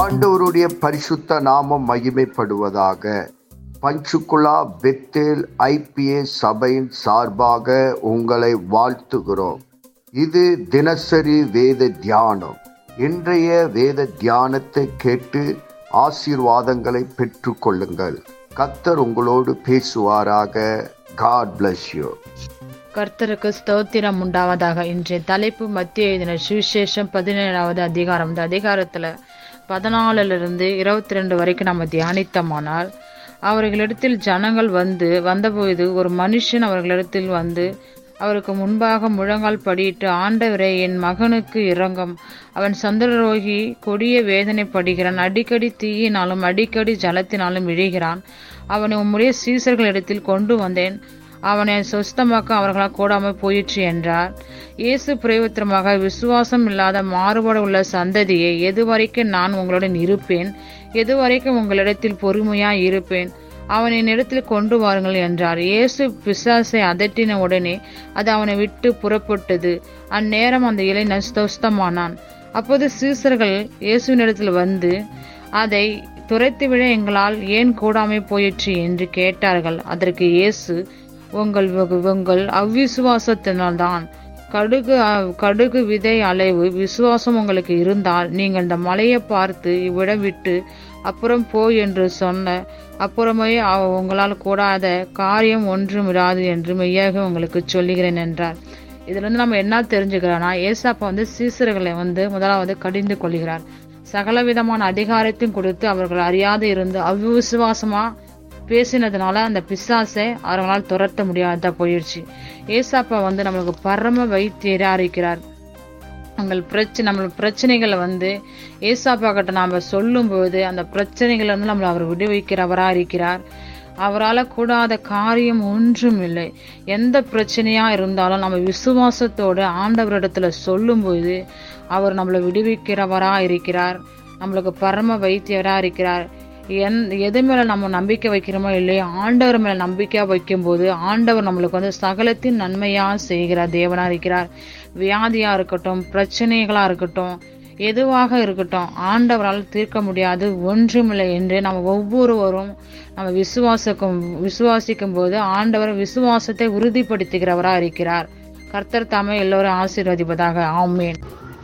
ஆண்டவருடைய பரிசுத்த நாமம் மகிமைப்படுவதாக. பஞ்சுகுலா பெத்தேல் ஐபிஏ சபையின் சார்பாக உங்களை வாழ்த்துகிறோம். இது தினசரி வேத தியானம். இன்றைய வேத தியானத்தை கேட்டு ஆசீர்வாதங்களை பெற்றுக்கொள்ளுங்கள். கத்தர் உங்களோடு பேசுவாராக. காட் பிளஸ் யூ கர்த்தருக்கு ஸ்தோத்திரம் உண்டாவதாக. இன்றைய தலைப்பு மத்திய எழுதின சுவிசேஷம் பதினேழாவது அதிகாரம். இந்த அதிகாரத்துல பதினாலுலேருந்து இருபத்தி ரெண்டு வரைக்கும் நம்ம தியானித்தமானால் அவர்களிடத்தில் ஜனங்கள் வந்து வந்தபோது ஒரு மனுஷன் அவர்களிடத்தில் வந்து அவருக்கு முன்பாக முழங்கால் படியிட்டு ஆண்டவரே என் மகனுக்கு இறங்கும் அவன் சந்திரரோகி கொடிய வேதனைப்படுகிறான். அடிக்கடி தீயினாலும் அடிக்கடி ஜலத்தினாலும் இழிகிறான் அவனை உம்முடைய சீசர்களிடத்தில் கொண்டு வந்தேன். அவனை சொஸ்தமாக்க அவர்களால் கூடாமல் போயிற்று என்றார். இயேசு பிரயோத்திரமாக விசுவாசம் இல்லாத மாறுபாடு உள்ள சந்ததியை எதுவரைக்கும் நான் உங்களுடன் இருப்பேன்? எதுவரைக்கும் உங்களிடத்தில் பொறுமையாய் இருப்பேன்? அவன் என்னிடத்தில் கொண்டு வாருங்கள் என்றார். இயேசு பிசாசை அதட்டின உடனே அது அவனை விட்டு புறப்பட்டது. அந்நேரம் அந்த இளைஞன் ஸ்தோஸ்தமானான் அப்போது சீசர்கள் இயேசுவினிடத்தில் வந்து அதை துரைத்துவிட எங்களால் ஏன் கூடாமை போயிற்று? என்று கேட்டார்கள். அதற்கு இயேசு உங்கள் உங்கள் அவ்விசுவாசத்தினால்தான் கடுகு கடுகு விதை அலைவு விசுவாசம் உங்களுக்கு இருந்தால் நீங்கள் இந்த மலையை பார்த்து இவ்விடம் விட்டு அப்புறம் போ என்று சொன்ன அப்புறமே உங்களால் கூடாத காரியம் ஒன்றும் இராது என்று மெய்யாக உங்களுக்கு சொல்லுகிறேன் என்றார். இதிலிருந்து நம்ம என்ன தெரிஞ்சுக்கிறோம்னா ஏசாப்பா வந்து சீசர்களை வந்து முதலாவது கடிந்து கொள்கிறார். சகல விதமான அதிகாரத்தையும் கொடுத்து அவர்கள் அறியாது இருந்து அவ்விசுவாசமாக பேசினதுனால அந்த பிசாசை அவர்களால் துரத்த முடியாத போயிடுச்சு ஏசாப்பா வந்து நம்மளுக்கு பரம வைத்தியராக இருக்கிறார் உங்கள் பிரச்சனை நம்ம பிரச்சனைகளை வந்து ஏசாப்பா கிட்ட நாம சொல்லும்போது அந்த பிரச்சனைகளை வந்து நம்மளை அவர் விடுவிக்கிறவராக இருக்கிறார் அவரால் கூடாத காரியம் ஒன்றும் இல்லை. எந்த பிரச்சனையாக இருந்தாலும் நம்ம விசுவாசத்தோடு ஆண்டவரிடத்துல சொல்லும்போது அவர் நம்மளை விடுவிக்கிறவராக இருக்கிறார் நம்மளுக்கு பரம வைத்தியராக இருக்கிறார் என் எது மேலே நம்ம நம்பிக்கை வைக்கிறோமோ இல்லையோ ஆண்டவர் மேலே நம்பிக்கையாக வைக்கும்போது ஆண்டவர் நம்மளுக்கு வந்து சகலத்தின் நன்மையாக செய்கிறார் தேவனாக இருக்கிறார். வியாதியாக இருக்கட்டும் பிரச்சனைகளாக இருக்கட்டும் எதுவாக இருக்கட்டும் ஆண்டவரால் தீர்க்க முடியாது ஒன்றுமில்லை என்று நம்ம ஒவ்வொருவரும் நம்ம விசுவாசிக்கும் விசுவாசிக்கும் போது ஆண்டவர் விசுவாசத்தை உறுதிப்படுத்துகிறவராக இருக்கிறார். கர்த்தர் தாமே எல்லோரும் ஆசீர்வதிப்பதாக. ஆமேன்.